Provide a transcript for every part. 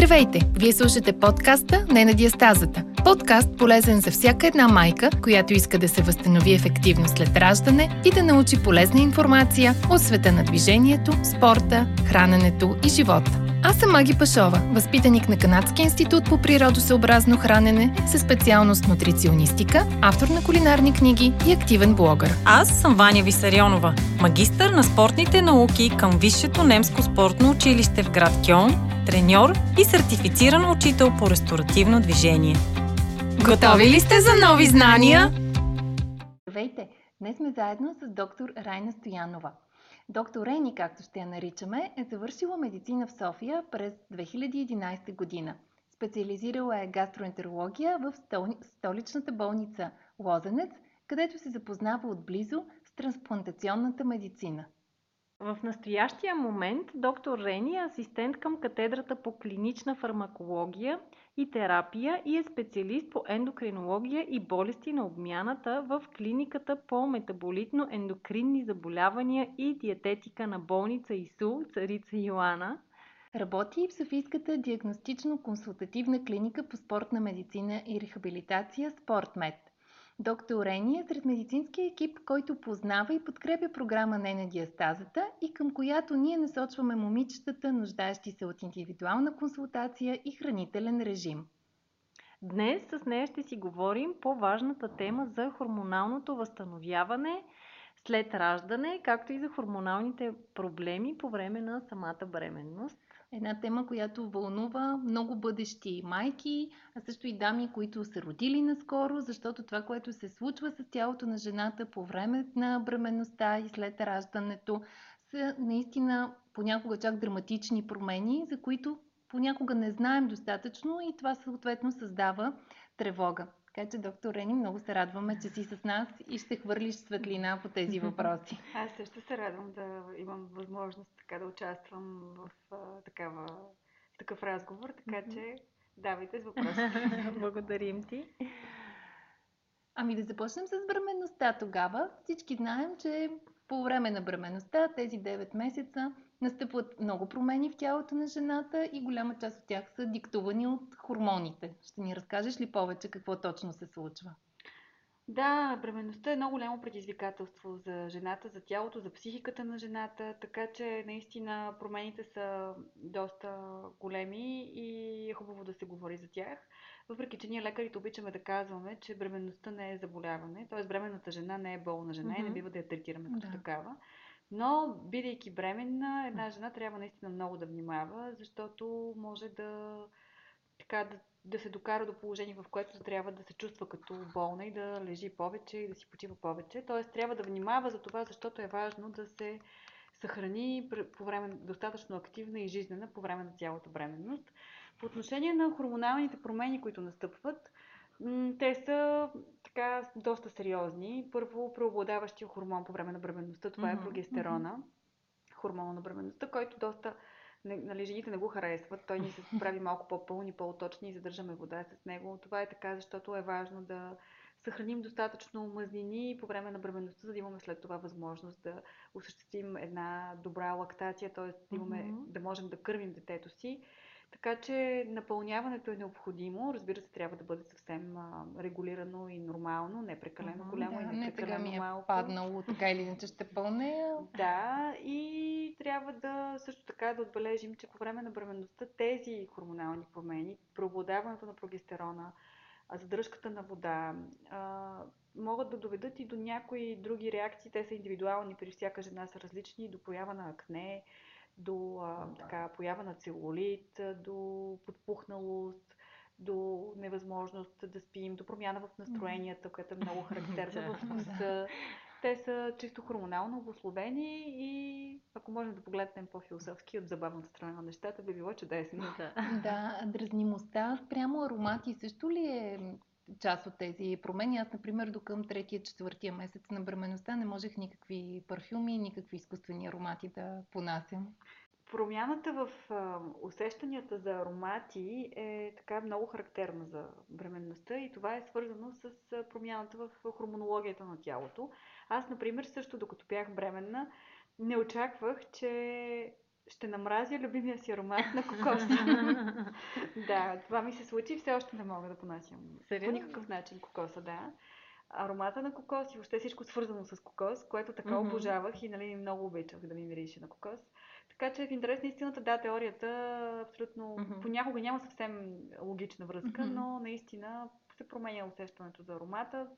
Здравейте! Вие слушате подкаста Не на диастазата. Подкаст полезен за всяка една майка, която иска да се възстанови ефективно след раждане и да научи полезна информация от света на движението, спорта, храненето и живота. Аз съм Маги Пашова, възпитаник на Канадския институт по природосъобразно хранене със специалност нутриционистика, автор на кулинарни книги и активен блогър. Аз съм Ваня Висарионова, магистър на спортните науки към Висшето немско спортно училище в град Кьон, треньор и сертифициран учител по ресторативно движение. Готови ли сте за нови знания? Здравейте! Днес сме заедно с доктор Райна Стоянова. Доктор Рейни, както ще я наричаме, е завършила медицина в София през 2011 година. Специализирала е гастроентерология в столичната болница Лозенец, където се запознава отблизо с трансплантационната медицина. В настоящия момент доктор Рени е асистент към катедрата по клинична фармакология и терапия и е специалист по ендокринология и болести на обмяната в клиниката по метаболитно-ендокринни заболявания и диететика на болница ИСУ Царица Йоана. Работи и в Софийската диагностично-консултативна клиника по спортна медицина и рехабилитация Спортмед. Доктор Рени е сред медицинския екип, който познава и подкрепя програма Не на диастазата и към която ние насочваме момичетата, нуждаещи се от индивидуална консултация и хранителен режим. Днес с нея ще си говорим по важната тема за хормоналното възстановяване след раждане, както и за хормоналните проблеми по време на самата бременност. Една тема, която вълнува много бъдещи майки, а също и дами, които са родили наскоро, защото това, което се случва с тялото на жената по време на бременността и след раждането, са наистина понякога чак драматични промени, за които понякога не знаем достатъчно и това съответно създава тревога. Така че, доктор Рени, много се радваме, че си с нас и ще хвърлиш светлина по тези въпроси. Аз също се радвам да имам възможност така да участвам в а, такава, такъв разговор, така че давайте с въпроси. Благодарим ти. Ами да започнем с бременността тогава. Всички знаем, че по време на бременността, тези 9 месеца, настъпват много промени в тялото на жената и голяма част от тях са диктувани от хормоните. Ще ни разкажеш ли повече какво точно се случва? Да, бременността е много голямо предизвикателство за жената, за тялото, за психиката на жената, така че наистина промените са доста големи и е хубаво да се говори за тях. Въпреки, че ние лекарите обичаме да казваме, че бременността не е заболяване, т.е. бременната жена не е болна жена mm-hmm. и не бива да я третираме като да. такава. Но, бидейки бременна, една жена трябва наистина много да внимава, защото може да, така, да, да се докара до положение, в което трябва да се чувства като болна и да лежи повече и да си почива повече. Тоест, трябва да внимава за това, защото е важно да се съхрани по време достатъчно активна и жизнена по време на цялата бременност. По отношение на хормоналните промени, които настъпват, те са така доста сериозни. Първо, преобладаващия хормон по време на бременността, това mm-hmm. е прогестерона, хормона на бременността, който доста нали, жените не го харесват. Той ни се прави малко по-пълни, по-точни и задържаме вода с него. Това е така, защото е важно да съхраним достатъчно мазнини по време на бременността, за да имаме след това възможност да осъществим една добра лактация, т.е. Да, имаме, mm-hmm. да можем да кърмим детето си така че напълняването е необходимо. Разбира се, трябва да бъде съвсем а, регулирано и нормално, не прекалено uh-huh, голямо да, и не прекалено не ми е малко. паднало, така или иначе ще пълне. Да, и трябва да също така да отбележим, че по време на бременността тези хормонални промени, преобладаването на прогестерона, задръжката на вода, а, могат да доведат и до някои други реакции. Те са индивидуални, при всяка жена са различни, до поява на акне, до а, така, поява на целулит, до подпухналост, до невъзможност да спим, до промяна в настроенията, което е много характерна в вкуса. Те са чисто хормонално обословени и ако можем да погледнем по-философски от забавната страна на нещата, би било чудесно. Да, да дразнимостта спрямо аромати също ли е част от тези промени. Аз, например, до към третия, четвъртия месец на бременността не можех никакви парфюми, никакви изкуствени аромати да понасям. Промяната в усещанията за аромати е така много характерна за бременността и това е свързано с промяната в хормонологията на тялото. Аз, например, също докато бях бременна, не очаквах, че ще намразя любимия си аромат на кокос. да, това ми се случи и все още не мога да понасям. Сериозно? По никакъв начин кокоса, да. Аромата на кокос и въобще всичко свързано с кокос, което така Мгм. обожавах и нали, много обичах да ми мирише на кокос. Така че в интерес на истината, да, теорията абсолютно Мгм. понякога няма съвсем логична връзка, Мгм. но наистина се променя усещането за аромата.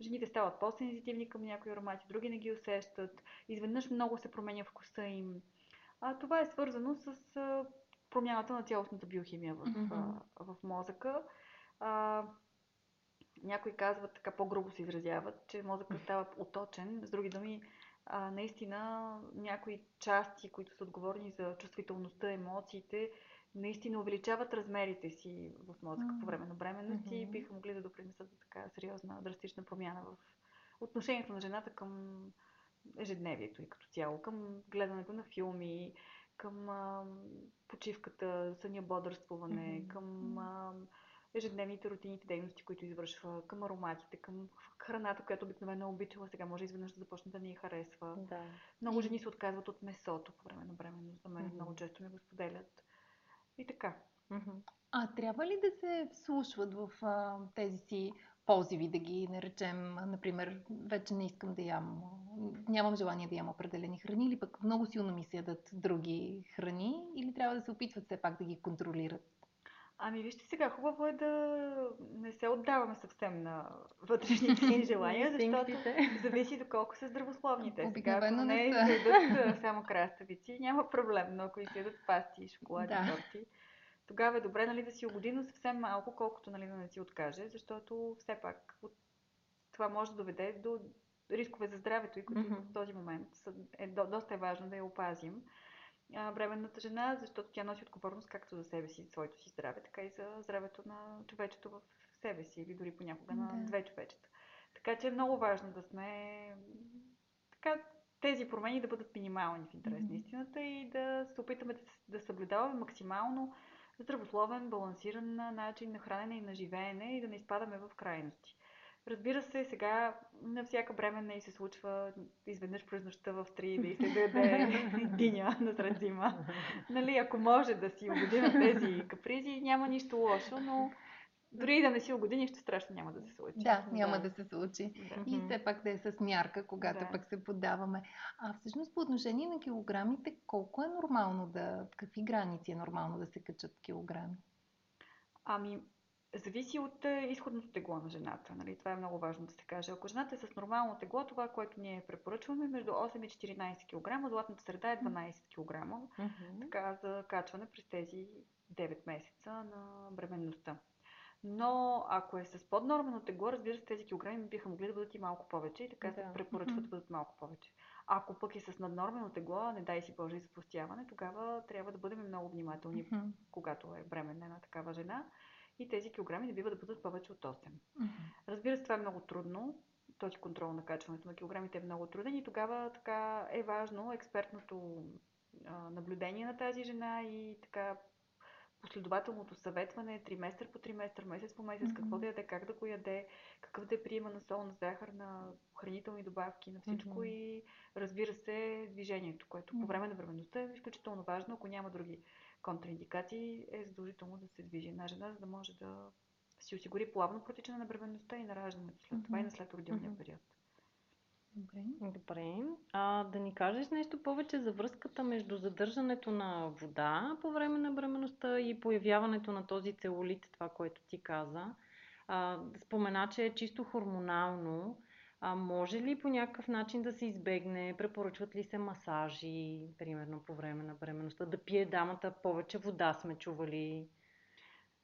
Жените стават по-сензитивни към някои аромати, други не ги усещат. Изведнъж много се променя вкуса им. А това е свързано с а, промяната на цялостната биохимия в, Мгм. а, в мозъка. А, някои казват, така по-грубо се изразяват, че мозъкът става оточен. С други думи, а, наистина някои части, които са отговорни за чувствителността, емоциите, наистина увеличават размерите си в мозъка по време на бременност и биха могли да допринесат за така сериозна, драстична промяна в отношението на жената към ежедневието и като цяло, към гледането на филми, към а, почивката, съня бодрствуване, Мгм. към а, ежедневните рутините дейности, които извършва, към ароматите, към храната, която обикновено е обичала, сега може изведнъж да започне да ни я харесва. Да. Много жени се отказват от месото по време на бременност. За мен Мгм. много често ми го споделят. И така. Мгм. А трябва ли да се вслушват в а, тези си позиви, да ги наречем, например, вече не искам да ям, нямам желание да ям определени храни, или пък много силно ми се ядат други храни, или трябва да се опитват все пак да ги контролират? Ами вижте сега, хубаво е да не се отдаваме съвсем на вътрешните ни желания, защото зависи доколко са здравословни те. Сега, ако Обикновено не не са. само краставици, няма проблем, но ако и се ядат пасти, шоколади, Да. торти, тогава е добре нали, да си угоди, но съвсем малко, колкото нали, да не си откаже, защото все пак от... това може да доведе до рискове за здравето и които Мгм. в този момент е, до, доста е важно да я опазим. А, бременната жена, защото тя носи отговорност както за себе си, своето си здраве, така и за здравето на човечето в себе си или дори понякога на Да. две човечета. Така че е много важно да сме така, тези промени да бъдат минимални в интерес на Мгм. истината и да се опитаме да, да съблюдаваме максимално здравословен, балансиран начин на хранене и на живеене и да не изпадаме в крайности. Разбира се, сега на всяка бременна и се случва изведнъж през нощта в 3 да и се даде диня насред зима. Нали, ако може да си угоди на тези капризи, няма нищо лошо, но дори и да не си угоди, нищо страшно няма да се случи. Да, няма да се случи. Да. И все пак да е с мярка, когато Да. пък се поддаваме. А всъщност по отношение на килограмите, колко е нормално да, какви граници е нормално да се качат килограми? Ами, зависи от е, изходното тегло на жената. Нали? Това е много важно да се каже. Ако жената е с нормално тегло, това, което ние препоръчваме, е между 8 и 14 кг, златната среда е 12 кг. Така за качване през тези 9 месеца на бременността. Но ако е с поднормено тегло, разбира се, тези килограми биха могли да бъдат и малко повече и така се Да. препоръчва Мгм. да бъдат малко повече. Ако пък е с наднормено тегло, не дай си Боже изпустяване, тогава трябва да бъдем много внимателни, Мгм. когато е бременна една такава жена и тези килограми не бива да бъдат повече от 8. Мгм. Разбира се, това е много трудно. Този контрол на качването на килограмите е много труден и тогава така е важно експертното наблюдение на тази жена и така последователното съветване, триместър по триместър, месец по месец, какво Мгм. да яде, как да го яде, какъв да е приема на сол, на захар, на хранителни добавки, на всичко Мгм. и разбира се движението, което по Мгм. време на бременността е изключително важно. Ако няма други контраиндикации, е задължително да се движи една жена, за да може да си осигури плавно протичане на бременността и на раждането след това и на след родилния Мгм. период. Добре. Добре. А да ни кажеш нещо повече за връзката между задържането на вода по време на бременността и появяването на този целулит, това, което ти каза. А, спомена, че е чисто хормонално. А може ли по някакъв начин да се избегне? Препоръчват ли се масажи, примерно по време на бременността? Да пие дамата повече вода, сме чували.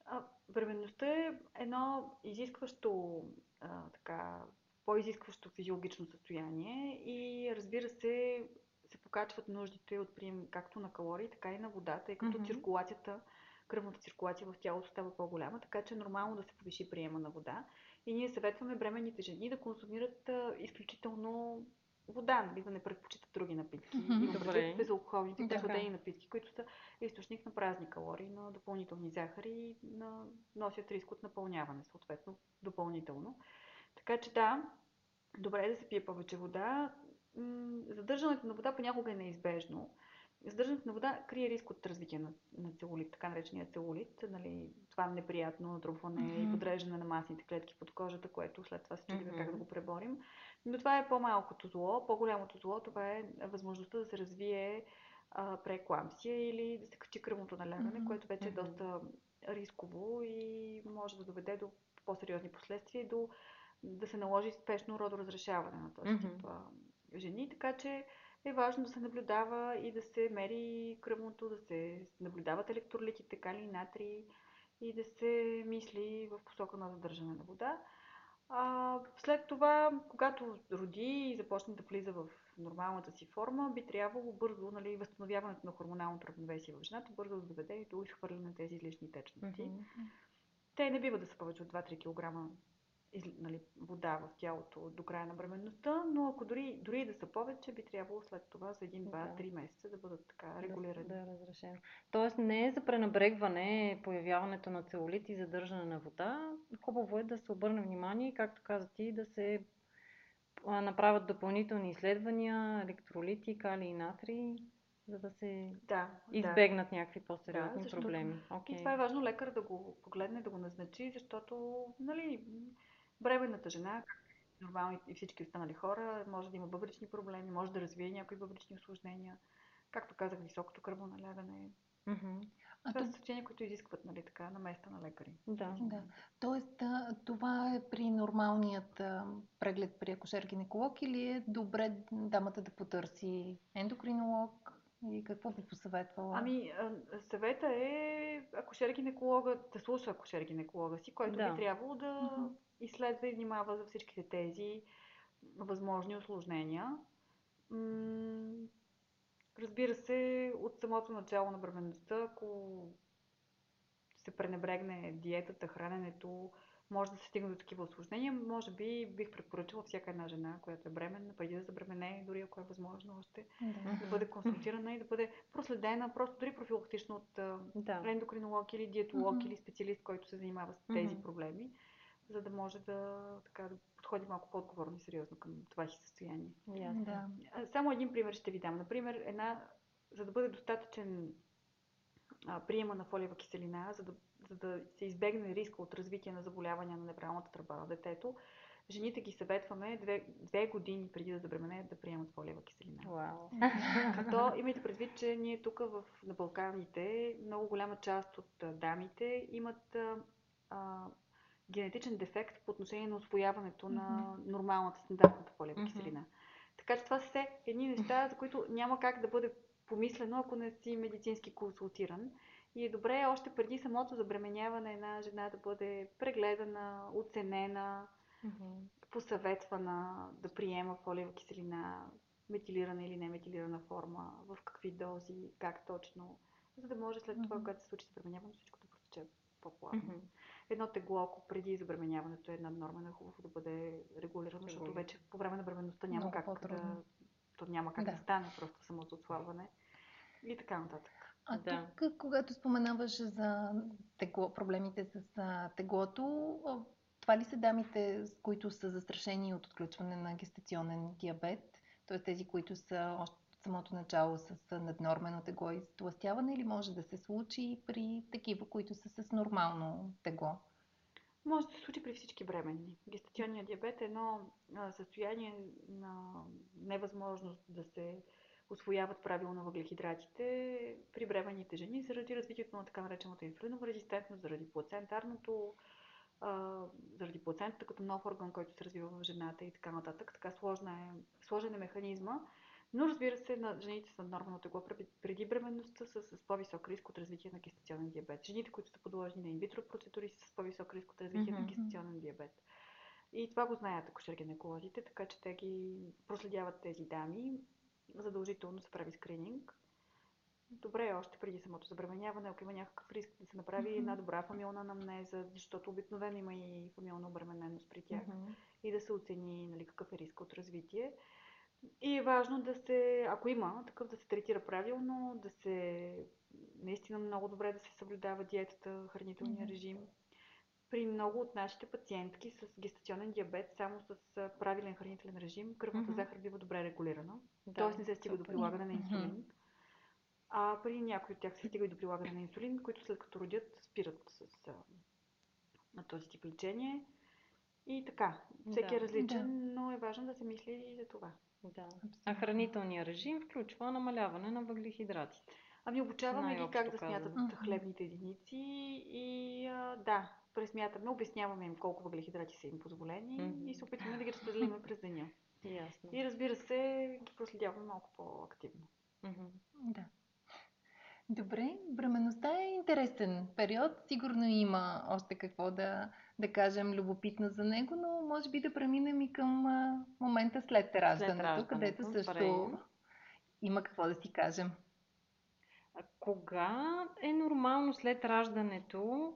А, бременността е едно изискващо, а, така, по-изискващо физиологично състояние и разбира се, се покачват нуждите от прием както на калории, така и на вода, тъй като Мгм. циркулацията, кръвната циркулация в тялото става по-голяма, така че е нормално да се повиши приема на вода. И ние съветваме бременните жени да консумират а, изключително вода, нали, да не предпочитат други напитки. Мгм. Имам Добре. предвид безалкохолните Да. прохладени напитки, които са източник на празни калории, на допълнителни захари и на, носят риск от напълняване, съответно, допълнително. Така че да, добре е да се пие повече вода. Задържането на вода понякога е неизбежно. задържането на вода крие риск от развитие на, на целулит, така наречения целулит. Нали, това неприятно натрупване mm-hmm. и подреждане на масните клетки под кожата, което след това се чудим mm-hmm. как да го преборим. Но това е по-малкото зло. По-голямото зло това е възможността да се развие а, прееклампсия или да се качи кръвното налягане, mm-hmm. което вече е доста рисково и може да доведе до по-сериозни последствия и до да се наложи спешно родоразрешаване на този mm-hmm. тип а, жени. Така че е важно да се наблюдава и да се мери кръвното, да се наблюдават електролитите, кали и натрий и да се мисли в посока на задържане на вода. А, след това, когато роди и започне да влиза в нормалната си форма, би трябвало бързо, нали, възстановяването на хормоналното равновесие в жената, бързо да доведе до изхвърляне на тези излишни течности. Mm-hmm. Те не бива да са повече от 2-3 кг нали, вода в тялото до края на бременността, но ако дори, дори да са повече, би трябвало след това за 1, 2, 3 месеца да бъдат така регулирани. Да, да разрешено. Тоест не е за пренабрегване появяването на целулит и задържане на вода. Хубаво е да се обърне внимание, както каза ти, да се направят допълнителни изследвания, електролити, кали и натрий, за да се да, избегнат да. някакви по-сериозни да, проблеми. Okay. И това е важно лекар да го погледне, да го назначи, защото нали, Бременната жена, както нормално и всички останали хора, може да има бъбрични проблеми, може да развие някои бъбрични осложнения. Както казах, високото кръвоналягане. Mm-hmm. А това са състояния, които изискват нали, така, на места на лекари. Да. да. Тоест, това е при нормалният преглед при акушер-гинеколог или е добре дамата да потърси ендокринолог? И какво би посъветвала? Ами, съвета е акушер-гинеколога, да слуша акушер-гинеколога си, който да. би трябвало да uh-huh изследва и внимава за всичките тези възможни осложнения. Разбира се, от самото начало на бременността, ако се пренебрегне диетата, храненето, може да се стигне до такива осложнения. Може би бих препоръчала всяка една жена, която е бременна, преди да забремене, дори ако е възможно още, да, да бъде консултирана и да бъде проследена, просто дори профилактично от да. ендокринолог или диетолог mm-hmm. или специалист, който се занимава с тези mm-hmm. проблеми за да може да, така, да подходи малко по-отговорно и сериозно към това си състояние. Ясно. Да. Само един пример ще ви дам. Например, една, за да бъде достатъчен а, приема на фолиева киселина, за да, за да се избегне риска от развитие на заболявания на неправилната тръба на детето, жените ги съветваме две, две години преди да забременеят да приемат фолиева киселина. Wow. Като имайте предвид, че ние тук в, на Балканите много голяма част от дамите имат а, генетичен дефект по отношение на освояването mm-hmm. на нормалната стандартната mm-hmm. киселина. Така че това са все едни неща, за които няма как да бъде помислено, ако не си медицински консултиран. И е добре още преди самото забременяване една жена да бъде прегледана, оценена, mm-hmm. посъветвана да приема фолиева киселина, метилирана или неметилирана форма, в какви дози, как точно, за да може след това, mm-hmm. когато се случи забременяване, всичко да протече по-плавно. Mm-hmm едно тегло, ако преди забременяването е над норма, е хубаво да бъде регулирано, защото вече по време на бременността няма как да, то няма как да. да стане просто самото отслабване и така нататък. А да. тук, когато споменаваш за тегло, проблемите с а, теглото, това ли са дамите, с които са застрашени от отключване на гестационен диабет? Т.е. тези, които са още самото начало с наднормено тегло и тластяване или може да се случи при такива, които са с нормално тегло? Може да се случи при всички бременни. Гестационният диабет е едно състояние на невъзможност да се освояват правилно въглехидратите при бременните жени заради развитието на така наречената инсулинова резистентност, заради плацентарното, заради плацентата като нов орган, който се развива в жената и така нататък. Така сложна е, сложен е механизма. Но разбира се, на жените с наднормално тегло преди бременността са с по-висок риск от развитие на гестационен диабет. Жените, които са подложени на инвитро процедури, са с по-висок риск от развитие mm-hmm. на гестационен диабет. И това го знаят акушер-гинеколозите, така че те ги проследяват тези дами. Задължително се прави скрининг. Добре е още преди самото забременяване, ако има някакъв риск да се направи mm-hmm. една добра фамилна намнеза, защото обикновено има и фамилна обремененост при тях. Mm-hmm. И да се оцени нали, какъв е риск от развитие. И е важно да се, ако има такъв, да се третира правилно, да се наистина много добре да се съблюдава диетата, хранителния mm-hmm. режим. При много от нашите пациентки с гестационен диабет, само с правилен хранителен режим, кръвната mm-hmm. захар бива добре регулирана. Да, Тоест не се стига до прилагане на инсулин. Mm-hmm. А при някои от тях се стига и до прилагане на инсулин, които след като родят спират с а, на този тип лечение. И така, всеки Да. е различен, Да. но е важно да се мисли и за това. Да. А хранителният режим включва намаляване на въглехидратите. Ами обучаваме ги как да смятат казано. Хлебните единици и а, да, пресмятаме, обясняваме им колко въглехидрати са им позволени Мгм. и се опитваме да ги разпределим през деня. Ясно. И разбира се, ги проследяваме малко по-активно. Мгм. Да. Добре, бременността е интересен период. Сигурно има още какво да, да кажем любопитно за него, но може би да преминем и към а, момента след раждането, раждането, където също добре. има какво да си кажем. А кога е нормално след раждането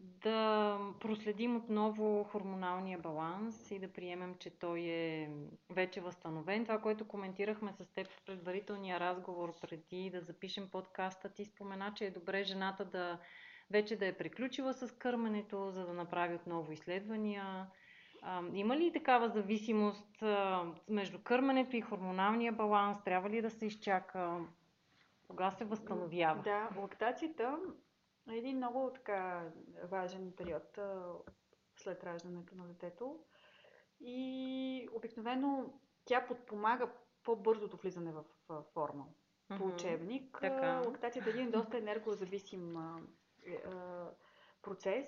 да проследим отново хормоналния баланс и да приемем, че той е вече възстановен? Това, което коментирахме с теб в предварителния разговор преди да запишем подкаста, ти спомена, че е добре жената да вече да е приключила с кърменето, за да направи отново изследвания. А, има ли такава зависимост а, между кърменето и хормоналния баланс? Трябва ли да се изчака? Кога се възстановява? Да, лактацията един много така важен период а, след раждането на детето. И обикновено тя подпомага по-бързото влизане в форма. По Мгм. учебник. Така. Лактацията е един доста енергозависим а, е, а, процес.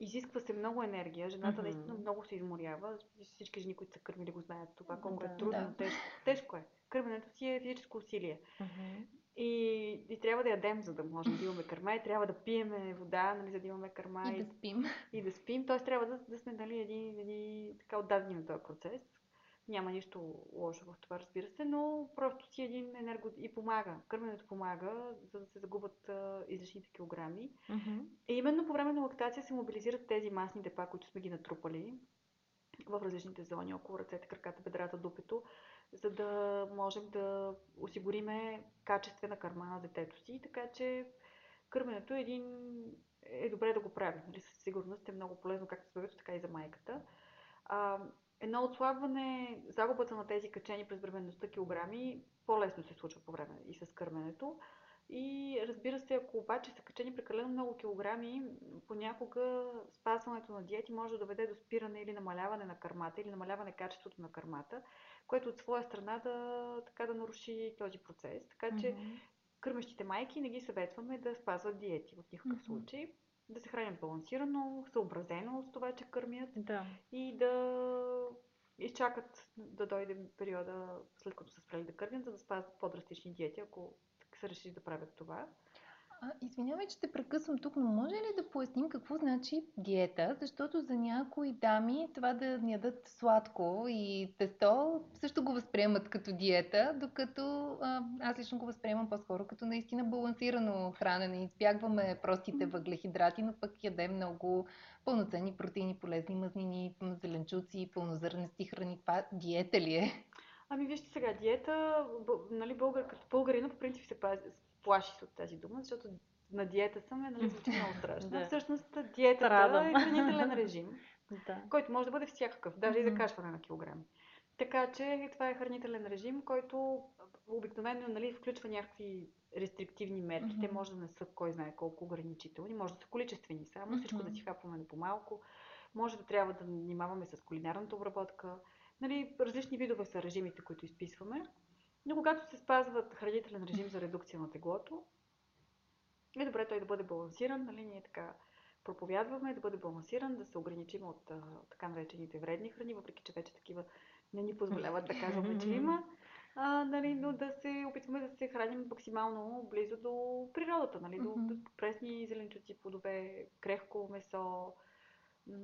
Изисква се много енергия. Жената Мгм. наистина много се изморява. Всички жени, които са кърмили, го знаят това, колко Да. е трудно, Да. тежко. Тежко е. Кърменето си е физическо усилие. Мгм. И, и трябва да ядем, за да можем да имаме кърма, и трябва да пиеме вода, нали, за да имаме кърма И и, да спим. и да спим. Тоест трябва да, да сме нали, едни, едни така отдадени на този процес. Няма нищо лошо в това, разбира се, но просто си един енерго... и помага. Кърменето помага, за да се загубят а, излишните килограми. Мгм. И именно по време на лактация се мобилизират тези масни депа, които сме ги натрупали в различните зони, около ръцете, краката, бедрата, дупето, за да можем да осигуриме качествена кърма на детето си. Така че кърменето е един е добре да го правим. Нали? Със сигурност е много полезно както за бебето, така и за майката. А, едно отслабване, загубата на тези качени през бременността килограми по-лесно се случва по време и с кърменето. И разбира се, ако обаче са качени прекалено много килограми, понякога спазването на диети може да доведе до спиране или намаляване на кърмата, или намаляване качеството на кърмата, което от своя страна да, така да наруши този процес. Така че Мгм. кърмещите майки не ги съветваме да спазват диети в никакъв Мгм. случай. Да се хранят балансирано, съобразено с това, че кърмят Да. и да изчакат да дойде периода, след като са спрели да кърмят, за да спазват по-драстични диети, ако са решили да правят това. А, извинявай, че те прекъсвам тук, но може ли да поясним какво значи диета? Защото за някои дами това да ядат сладко и тесто също го възприемат като диета, докато а, аз лично го възприемам по-скоро като наистина балансирано хранене. Избягваме простите въглехидрати, но пък ядем много пълноценни протеини, полезни мазнини, зеленчуци, пълнозърнести храни. Това диета ли е? Ами вижте сега, диета, нали, българ, като българина по принцип се пази, плаши се от тази дума, защото на диета съм, е, нали, звучи много страшно. Да. Всъщност диетата Страдам. е хранителен режим, Да. който може да бъде всякакъв, даже и за Мгм. качване на килограми. Така че това е хранителен режим, който обикновено нали, включва някакви рестриктивни мерки. Те може да не са кой знае колко ограничителни, може да са количествени само, всичко да си хапваме на по-малко. Може да трябва да внимаваме с кулинарната обработка. Нали, различни видове са режимите, които изписваме. Но когато се спазват хранителен режим за редукция на теглото, е добре той да бъде балансиран. Нали, ние така проповядваме да бъде балансиран, да се ограничим от а, така наречените вредни храни, въпреки че вече такива не ни позволяват да казваме, че има. А, нали, но да се опитваме да се храним максимално близо до природата, нали, до, до пресни зеленчуци, плодове, крехко месо, м,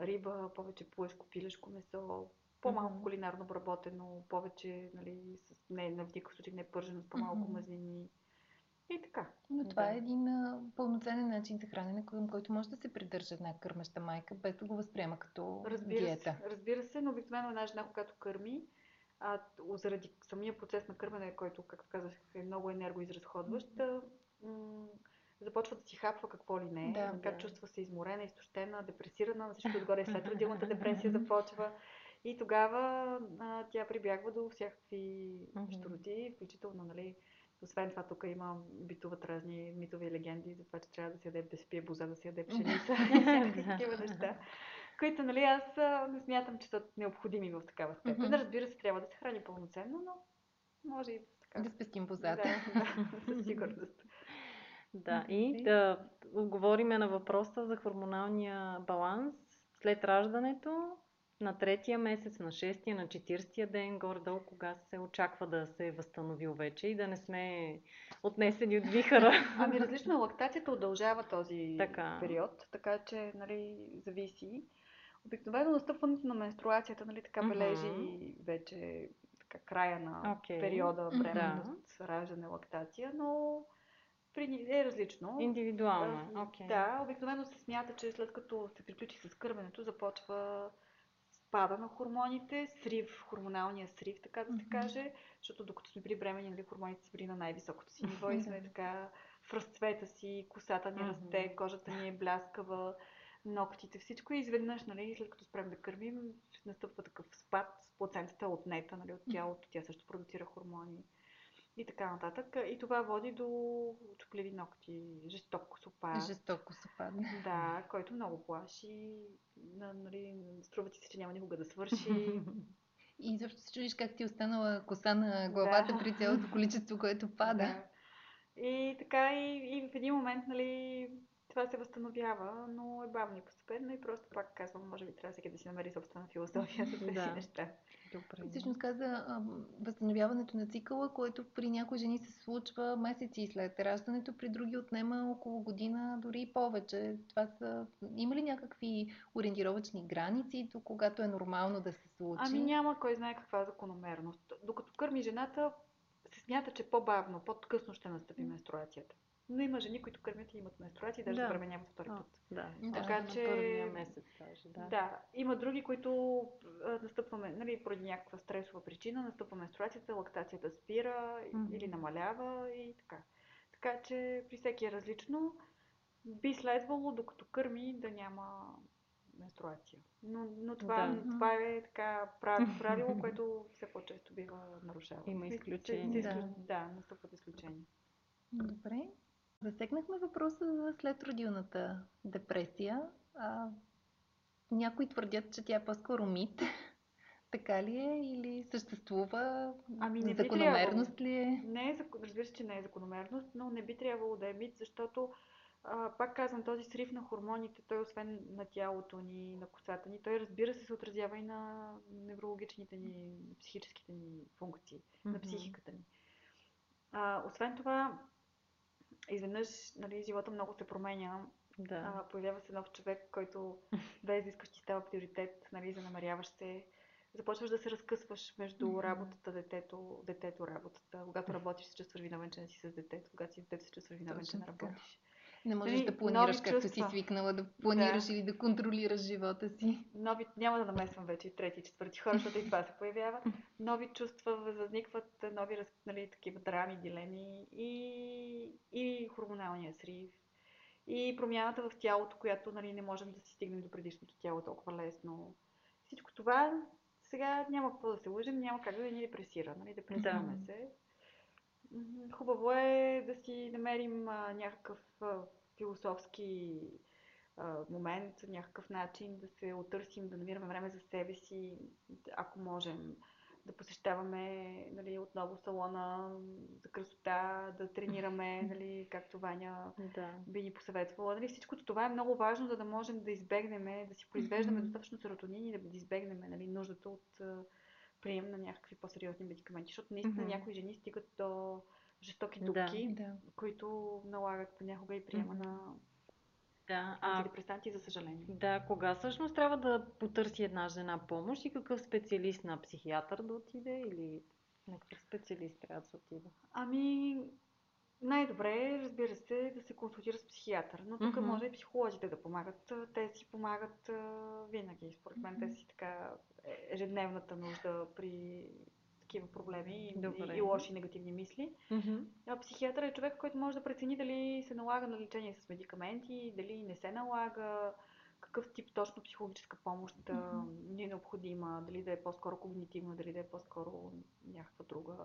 риба, повече плъшко, пилешко месо, по-малко кулинарно обработено, повече, нали, с, не, в никакъв случай не пържено, с по-малко Мгм. мазнини. И така. Но това Да. е един а, пълноценен начин за хранене, към който може да се придържа една кърмеща майка, без да го възприема като Разбира диета. се, разбира се, но обикновено една жена, когато кърми, а, заради самия процес на кърмене, който, както казах, е много енергоизразходващ, а, м- започва да си хапва какво ли не, Да, как да. чувства се изморена, изтощена, депресирана, на всичко отгоре след родилната депресия започва. И тогава а, тя прибягва до всякакви Мгм. щуроти, включително нали, Освен това, тук има битуват разни митови легенди за това, че трябва да се яде, да се пие боза, да се яде пшеница и всякакви такива неща. Които, нали, аз не смятам, че са необходими в такава степен. Mm-hmm. Разбира се, трябва да се храни пълноценно, но може и така. Да спестим бозата. Да, да, със сигурност. Да, и да отговорим на въпроса за хормоналния баланс след раждането, на третия месец, на шестия, на четирстия ден, горе-долу, кога се очаква да се е възстановил вече и да не сме отнесени от вихара. Ами различно лактацията удължава този така. период, така че нали, зависи. Обикновено настъпването на менструацията нали, така бележи uh-huh. вече така, края на okay. периода бременност, да. раждане, лактация, но при е различно. Индивидуално. Okay. Да, обикновено се смята, че след като се приключи с кървенето, започва спада на хормоните, срив, хормоналния срив, така да се каже, защото докато сме при бремени, нали, хормоните са били на най-високото си ниво и сме така в разцвета си, косата ни расте, кожата ни е бляскава, ногтите, всичко и изведнъж, нали, след като спрем да кърмим, настъпва такъв спад, плацентата е отнета нали, от тялото, тя също продуцира хормони и така нататък. И това води до чупливи ногти, жестоко супа. Жестоко супа, да. който много плаши. Нали, струва ти се, че няма никога да свърши. И защо се чудиш как ти е останала коса на главата да. при цялото количество, което пада. Да. И така и, и в един момент, нали, това се възстановява, но е бавно и постепенно и просто пак казвам, може би трябва всеки да си намери собствена философия за тези да. неща. Добре. Всъщност каза а, възстановяването на цикъла, което при някои жени се случва месеци след раждането, при други отнема около година, дори и повече. Това са... Има ли някакви ориентировачни граници, до когато е нормално да се случи? Ами няма кой знае каква закономерност. Докато кърми жената, се смята, че по-бавно, по-късно ще настъпи менструацията. Но има жени, които кърмят и имат менструации даже да. забременяват втори път. Да, така да, че... първия месец даже, да. Да, има други, които настъпваме, нали, поради някаква стресова причина, настъпва менструацията, лактацията спира mm-hmm. или намалява и така. Така че при всеки е различно. Би следвало, докато кърми, да няма менструация. Но, но това, да. това е така правило, което все по-често бива нарушавано. Има изключения. Да. да, настъпват изключения. Добре. Засегнахме въпроса за следродилната депресия. А, някои твърдят, че тя е по-скоро мит. така ли е или съществува? Ами не Закономерност ли е? Не е, разбира се, че не е закономерност, но не би трябвало да е мит, защото а, пак казвам, този срив на хормоните, той освен на тялото ни, на косата ни, той разбира се се отразява и на неврологичните ни, психическите ни функции, mm-hmm. на психиката ни. А, освен това, изведнъж нали, живота много се променя. Да. А, появява се нов човек, който без да искаш ти става приоритет, нали, занамеряваш се. Започваш да се разкъсваш между mm-hmm. работата, детето, детето, работата. Когато работиш, се чувстваш виновен, че не си с детето. Когато си с детето, се чувстваш виновен, че не работиш. Не можеш нали, да планираш както чувства. си свикнала да планираш да. или да контролираш живота си. Нови, няма да намесвам вече трети, четвърти хора, защото и това се появява. Нови чувства възникват, нови нали, такива драми, дилеми и, и хормоналния срив. И промяната в тялото, която нали, не можем да си стигнем до предишното тяло толкова лесно. Всичко това сега няма какво да се лъжим, няма как да ни депресира. Нали? Депресираме да. се. Хубаво е да си намерим а, някакъв а, философски а, момент, някакъв начин да се отърсим, да намираме време за себе си, ако можем да посещаваме нали, отново салона за красота, да тренираме, нали, както Ваня да. би ни посъветвала. Нали, всичко това е много важно, за да можем да избегнем, да си произвеждаме достатъчно серотонин и да избегнем нали, нуждата от прием на някакви по-сериозни медикаменти, защото наистина mm-hmm. някои жени стигат до жестоки дупки, да, да. които налагат понякога и приема mm-hmm. на да, а... антидепресанти, за съжаление. Да, кога всъщност трябва да потърси една жена помощ и какъв специалист на психиатър да отиде или на какъв специалист трябва да се отиде? Ами, най-добре е, разбира се, да се консултира с психиатър, но тук mm-hmm. може и психолозите да помагат. Те си помагат а, винаги. Според мен mm-hmm. те си така ежедневната нужда при такива проблеми и, и лоши негативни мисли. Mm-hmm. А психиатър е човек, който може да прецени дали се налага на лечение с медикаменти, дали не се налага, какъв тип точно психологическа помощ mm-hmm. ни е необходима, дали да е по-скоро когнитивна, дали да е по-скоро някаква друга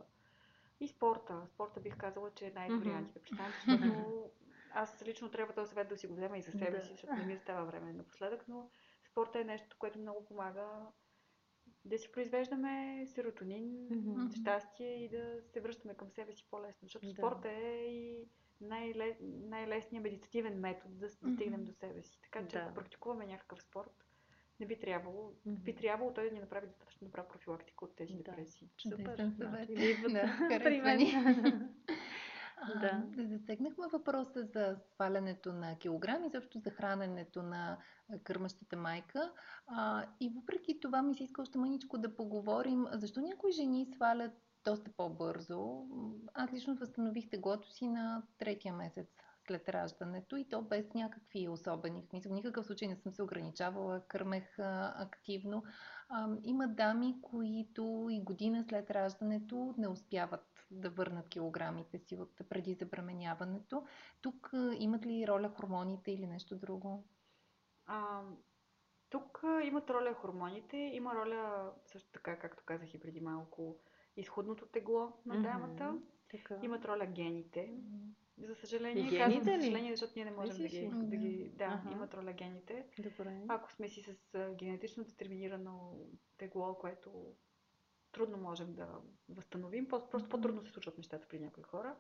И спорта. Спорта бих казала, че е да представям, защото аз лично трябва този съвет да си го взема и за себе Да. си, защото не ми остава време напоследък, но спорта е нещо, което много помага да си произвеждаме серотонин, Мгм. щастие и да се връщаме към себе си по-лесно, защото Да. спорта е и най-ле, най-лесният медитативен метод да, стигнем Мгм. до себе си. Така че Да. ако практикуваме някакъв спорт, не би трябвало, Мгм. би трябвало той да ни направи достатъчно добра профилактика от тези Да. депресии. Супер. Съвет. идват Да, при мен. Да. Засегнахме въпроса за свалянето на килограми, защо за храненето на кърмащата майка. А, и въпреки това ми се иска още мъничко да поговорим, защо някои жени свалят доста по-бързо. Аз лично възстанових теглото си на третия месец след раждането и то без някакви особени. В смисъл, никакъв случай не съм се ограничавала, кърмех а, активно. А, има дами, които и година след раждането не успяват да върнат килограмите си от преди забременяването. Тук а, имат ли роля хормоните или нещо друго? А, тук имат роля хормоните, има роля също така, както казах и преди малко, изходното тегло на дамата. Така. Имат роля гените. За съжаление, И казвам гените за съжаление, защото ние не можем да ги, да ги... Да, Аха. имат роля гените. Добре. Ако сме си с генетично детерминирано тегло, което трудно можем да възстановим, просто, по-трудно се случват нещата при някои хора.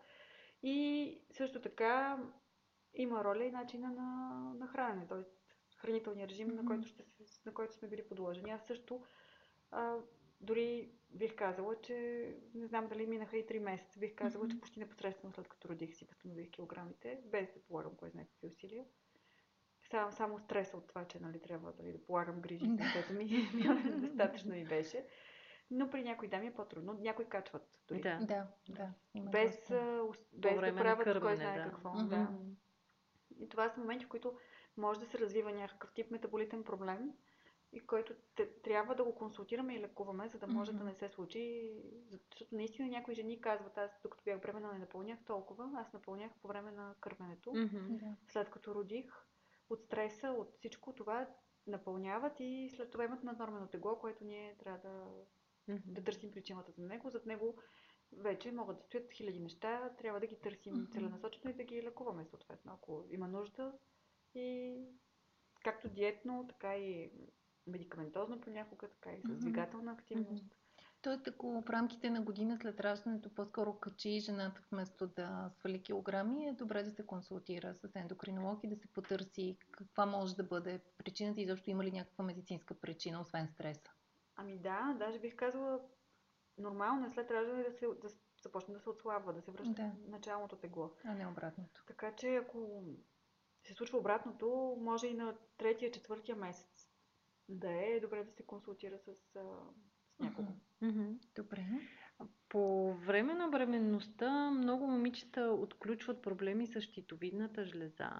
И също така има роля и начина на, на хранене, т.е. хранителния режим, на, Мгм. който ще, на който сме били подложени. Аз също а, дори бих казала, че не знам дали минаха и 3 месеца, бих казала, Мгм. че почти непосредствено след като родих си възстанових килограмите, без да полагам кой знае какви усилия. Само, само стреса от това, че нали, трябва дали, да полагам грижи за Да. детето ми, ми достатъчно и беше. Но при някои дами е по-трудно. Някои качват дори. Да. Да, да. Без, без да правят кой кърмене, знае да. какво. Мгм. Да. И това са моменти, в които може да се развива някакъв тип метаболитен проблем и който те, трябва да го консултираме и лекуваме, за да може Мгм. да не се случи. Защото наистина някои жени казват, аз докато бях бременна не напълнях толкова, аз напълнях по време на кърменето. Да. След като родих, от стреса, от всичко това напълняват и след това имат наднормено тегло, което ние трябва да, Мгм. да търсим причината за него. Зад него вече могат да стоят хиляди неща, трябва да ги търсим Мгм. целенасочено и да ги лекуваме съответно, ако има нужда. И както диетно, така и медикаментозно понякога, така и с двигателна активност. Тоест, ако в рамките на година след раждането по-скоро качи жената вместо да свали килограми, е добре да се консултира с ендокринолог и да се потърси каква може да бъде причината и защо има ли някаква медицинска причина, освен стреса. Ами да, даже бих казала, нормално е след раждане да, се, да започне да се отслабва, да се връща Да. началното тегло. А не обратното. Така че ако се случва обратното, може и на третия, четвъртия месец да е добре да се консултира с, а, с някого. Мгм. Добре. По време на бременността много момичета отключват проблеми с щитовидната жлеза.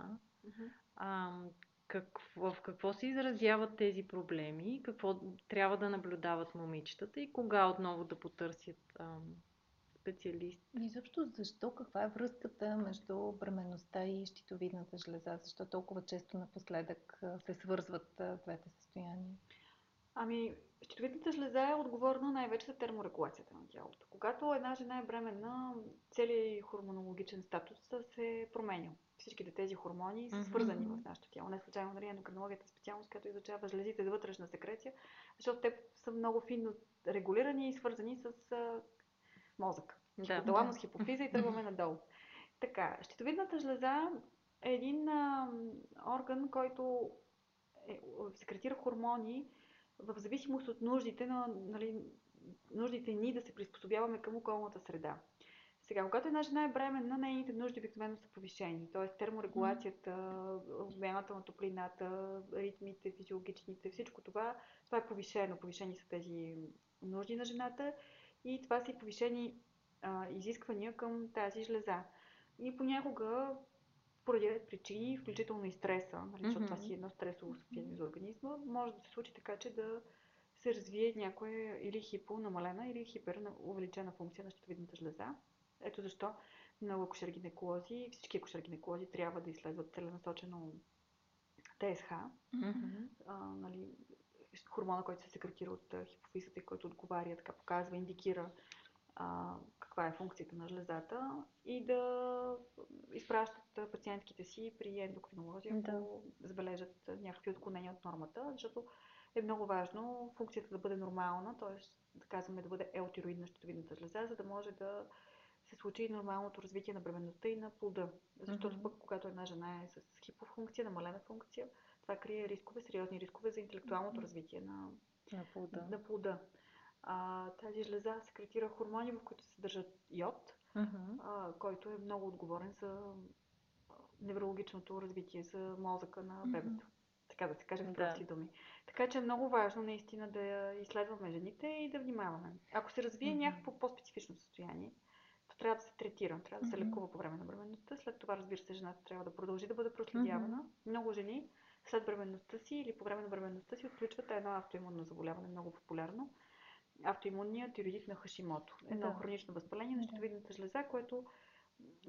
Мгм. А, как, в какво се изразяват тези проблеми? Какво трябва да наблюдават момичетата и кога отново да потърсят ам, специалист? И защо, защо, каква е връзката между бременността и щитовидната жлеза? Защо толкова често напоследък се свързват двете състояния? Ами, щитовидната жлеза е отговорна най-вече за терморегулацията на тялото. Когато една жена е бременна, целият хормонологичен статус се променя. Всичките тези хормони са свързани в нашето тяло. Не случайно нали, ендокринологията е специалност, която изучава жлезите за вътрешна секреция, защото те са много финно регулирани и свързани с а, мозъка. Да. Хипоталамус, Да. хипофиза и тръгваме надолу. Така, щитовидната жлеза е един а, орган, който е, секретира хормони в зависимост от нуждите, на, нали, нуждите ни да се приспособяваме към околната среда. Сега, когато една жена е бременна, нейните нужди обикновено са повишени. Т.е. терморегулацията, обмяната на топлината, ритмите, физиологичните, всичко това, това е повишено. Повишени са тези нужди на жената и това са и повишени а, изисквания към тази жлеза. И понякога, поради ред причини, включително и стреса, нали, защото това Мгм. си е едно стресово състояние за организма, може да се случи така, че да се развие някоя или хипонамалена, или хипер увеличена функция на щитовидната жлеза. Ето защо много акушер-гинеколози, всички акушер-гинеколози трябва да изследват целенасочено ТСХ, Мгм. а, нали, хормона, който се секретира от хипофизата и който отговаря, така показва, индикира а, каква е функцията на жлезата и да изпращат пациентките си при ендокринолози, ако да. забележат някакви отклонения от нормата, защото е много важно функцията да бъде нормална, т.е. да казваме да бъде елтироидна щитовидната жлеза, за да може да се случи нормалното развитие на бременността и на плода. Защото mm-hmm. пък, когато една жена е с хипофункция, намалена функция, това крие рискове, сериозни рискове за интелектуалното развитие на, на плода. На плода. А, тази жлеза секретира хормони, в които се съдържат йод, mm-hmm. а, който е много отговорен за неврологичното развитие, за мозъка на бебето. Mm-hmm. Така да се каже в прости да. думи. Така че е много важно наистина да изследваме жените и да внимаваме. Ако се развие mm-hmm. някакво по-специфично състояние, то трябва да се третира, трябва да се лекува по време на бременността. След това, разбира се, жената трябва да продължи да бъде проследявана. Много жени след бременността си или по време на бременността си отключват едно автоимунно заболяване, много популярно. Автоимунният тироидит на Хашимото. Едно да. хронично възпаление на щитовидната жлеза, което,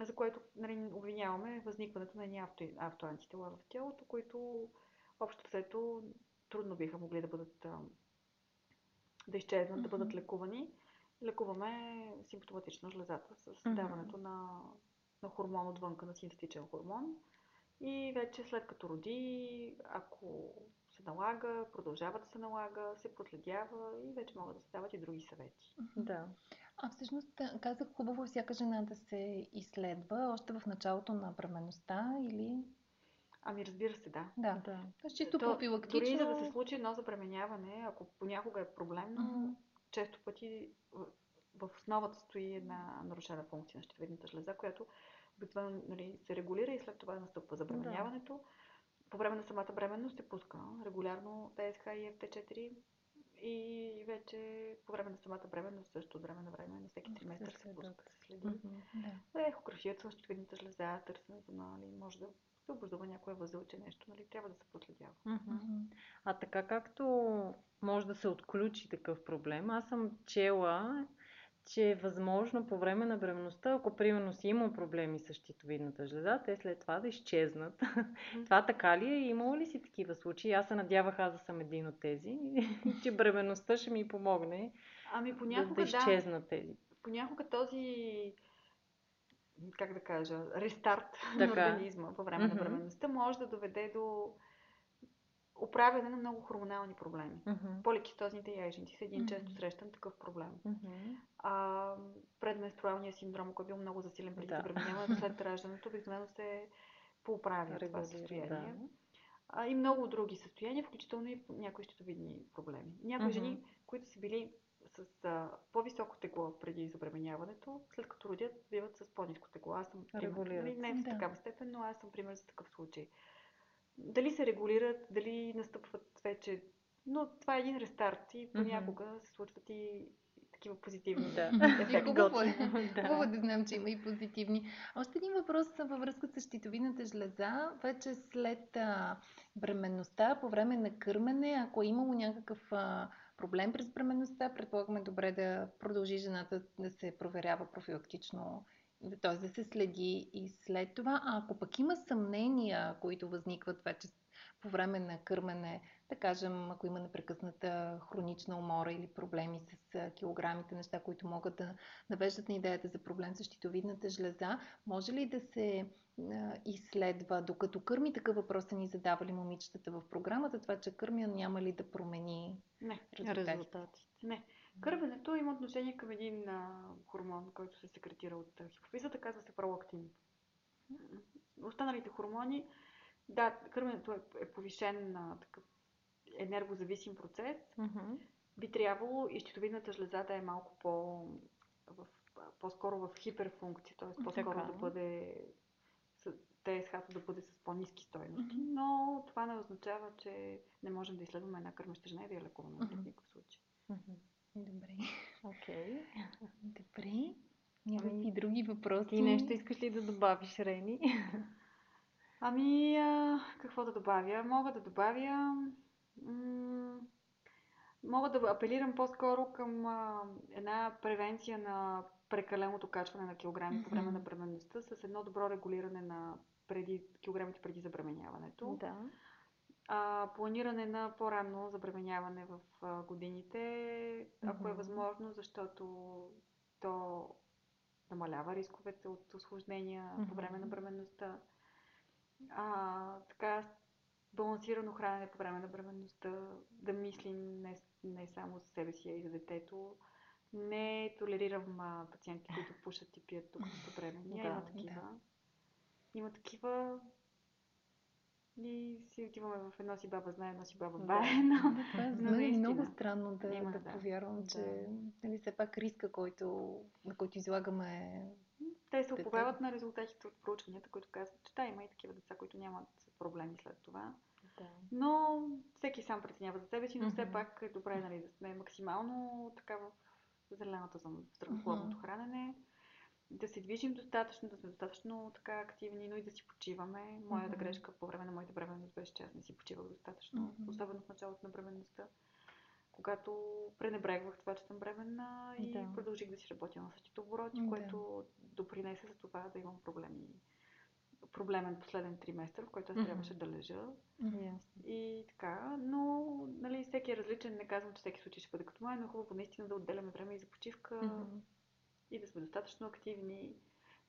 за което нали, обвиняваме възникването на едни авто, автоантитела в тялото, които общо взето трудно биха могли да бъдат да изчезнат, mm-hmm. да бъдат лекувани. Лекуваме симптоматично жлезата с даването mm-hmm. на, на хормон отвънка, на синтетичен хормон. И вече след като роди, ако се налага, продължава да се налага, се проследява и вече могат да се дават и други съвети. Да. А всъщност казах хубаво всяка жена да се изследва още в началото на бременността или Ами разбира се, да. Да, да. чисто То, профилактично. Дори за да се случи едно забременяване, ако понякога е проблемно, uh-huh. често пъти в, в основата стои една нарушена функция на щитовидната жлеза, която обикновено нали, се регулира и след това настъпва забременяването. Да. По време на самата бременност се пуска регулярно ТСХ и FT4 и вече по време на самата бременност, също от време на време, на всеки триместър се пуска, се следи. Mm-hmm, да. Ехографията щитовидната жлеза, търсенето на, нали, може да се образува някое възълче нещо, нали, трябва да се проследява. Mm-hmm. А така както може да се отключи такъв проблем, аз съм чела, че е възможно по време на бременността, ако примерно си имал проблеми с щитовидната жлеза, те след това да изчезнат. Mm-hmm. това така ли е? Имало ли си такива случаи? Аз се надявах аз да съм един от тези, че бременността ще ми помогне ами, понякога, да, да изчезнат да. тези. Понякога този как да кажа, рестарт така. на организма по време mm-hmm. на бременността може да доведе до оправяне на много хормонални проблеми. Mm-hmm. Поликистозните яйчници са един mm-hmm. често срещан такъв проблем. Mm-hmm. А, предменструалния синдром, ако е бил много засилен преди да. след раждането, обикновено се поправя това състояние. Да. А, и много други състояния, включително и някои щитовидни проблеми. Някои mm-hmm. жени, които са били с а, по-високо тегло преди забременяването, след като родят, биват с по-низко тегло. Аз съм пример, нали, не в да. такава степен, но аз съм пример за такъв случай. Дали се регулират, дали настъпват вече... Но това е един рестарт и понякога mm-hmm. се случват и такива позитивни да. ефекти. Хубаво е. да. Хубаво да знам, че има и позитивни. Още един въпрос във връзка с щитовидната жлеза. Вече след а, бременността, по време на кърмене, ако е имало някакъв а, проблем през бременността, предполагаме добре да продължи жената да се проверява профилактично, т.е. да се следи и след това. А ако пък има съмнения, които възникват вече по време на кърмене, да кажем, ако има непрекъсната хронична умора или проблеми с килограмите, неща, които могат да навеждат на идеята за проблем с щитовидната жлеза, може ли да се изследва, докато кърми, такъв въпрос са ни задавали момичетата в програмата, това, че кърмя няма ли да промени не, резултатите? резултатите. Не. Кървенето има отношение към един а, хормон, който се секретира от хипофизата, казва се пролактин. Останалите хормони, да, кървенето е, е повишен на такъв енергозависим процес. Mm-hmm. Би трябвало и щитовидната жлеза да е малко по, в, по-скоро в хиперфункция, т.е. по-скоро така. да бъде ТСХ да бъде с по-низки стойности, mm-hmm. но това не означава, че не можем да изследваме една кърмеща жена и да я лекуваме mm-hmm. в никакъв случай. Mm-hmm. Добре. Окей. Okay. Добре. Някакви ами, други въпроси? Ти нещо искаш ли да добавиш, Рени? Ами, а, какво да добавя? Мога да добавя... М- мога да апелирам по-скоро към а, една превенция на прекаленото качване на килограми mm-hmm. по време на бременността с едно добро регулиране на преди, килограмите преди забременяването. Да. А, планиране на по-ранно забременяване в а, годините, ако mm-hmm. е възможно, защото то намалява рисковете от осложнения mm-hmm. по време на бременността. А, така, балансирано хранене по време на бременността, да мислим не, не само за себе си, а и за детето. Не толерирам а, пациенти, които пушат и пият тук по време. Да, има такива. Да. Има такива. И си отиваме в едно си баба знае, едно си баба бае. Да. Но, да, това е за мен е много странно да, има, да, да повярвам, че да. нали, все пак риска, който, на който излагаме те се оповават на резултатите от проучванията, които казват, че да, има и такива деца, които нямат проблеми след това. Да. Но всеки сам преценява за себе си, но mm-hmm. все пак е добре нали, да сме максимално така в зелената зона, в здравословното mm-hmm. хранене, да се движим достатъчно, да сме достатъчно така активни, но и да си почиваме. Моята mm-hmm. грешка по време на моята бременност беше, че аз не си почивах достатъчно, mm-hmm. особено в началото на бременността когато пренебрегвах това, че съм бременна и да. продължих да си работя на същите обороти, да. което допринесе за това да имам проблеми. Проблемен последен триместър, в който аз mm-hmm. трябваше да лежа. Mm-hmm. И така, но нали, всеки е различен. Не казвам, че всеки случай ще бъде като моя, но е хубаво наистина да отделяме време и за почивка mm-hmm. И да сме достатъчно активни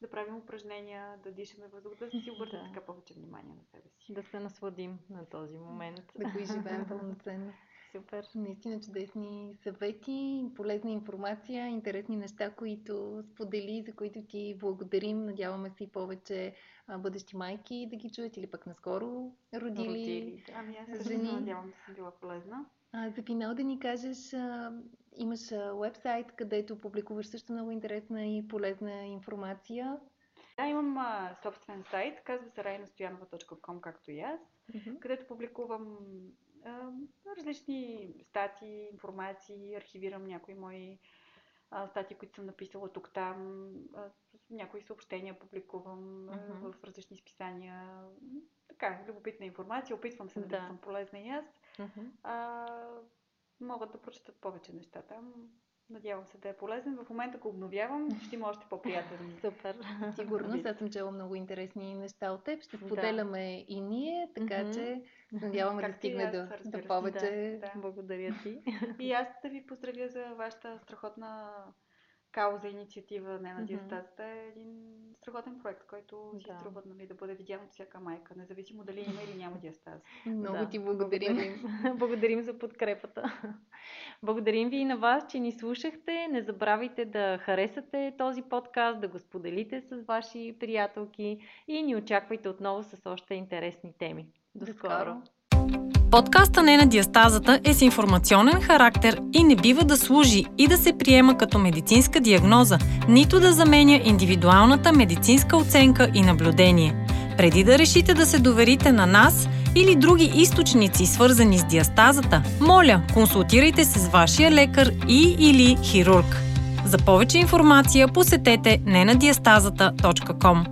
да правим упражнения, да дишаме въздух, да си обърнем да. така повече внимание на себе си. Да се насладим на този момент. Да го изживеем пълноценно. Супер. Наистина чудесни съвети, полезна информация, интересни неща, които сподели, за които ти благодарим. Надяваме се и повече а, бъдещи майки да ги чуят или пък наскоро родили. родили. Ами аз се надявам да съм била полезна. А, за финал да ни кажеш, а, имаш вебсайт, където публикуваш също много интересна и полезна информация. Да, имам а, собствен сайт, казва се raynastoyanova.com, както и аз, mm-hmm. където публикувам различни статии, информации, архивирам някои мои а, статии, които съм написала тук-там, а, някои съобщения публикувам uh-huh. в различни списания. Така, любопитна информация. Опитвам се да, да съм полезна и аз. Uh-huh. А, могат да прочитат повече неща там. Надявам се да е полезен. В момента го обновявам, ще има още по-приятен. Супер. Сигурно, аз съм чела много интересни неща от теб. Ще споделяме да. и ние, така mm-hmm. че надяваме да стигне до, до повече. Да, да. Благодаря ти. И аз да ви поздравя за вашата страхотна кауза, инициатива Не на диастазата е един страхотен проект, който си да. струва нали, да бъде видян от всяка майка, независимо дали има или няма диастаза. Много да. ти благодарим. Благодарим. благодарим за подкрепата. Благодарим ви и на вас, че ни слушахте. Не забравяйте да харесате този подкаст, да го споделите с ваши приятелки и ни очаквайте отново с още интересни теми. До, До скоро! скоро. Подкаста не на диастазата е с информационен характер и не бива да служи и да се приема като медицинска диагноза, нито да заменя индивидуалната медицинска оценка и наблюдение. Преди да решите да се доверите на нас или други източници, свързани с диастазата, моля, консултирайте се с вашия лекар и или хирург. За повече информация посетете ненадиастазата.com.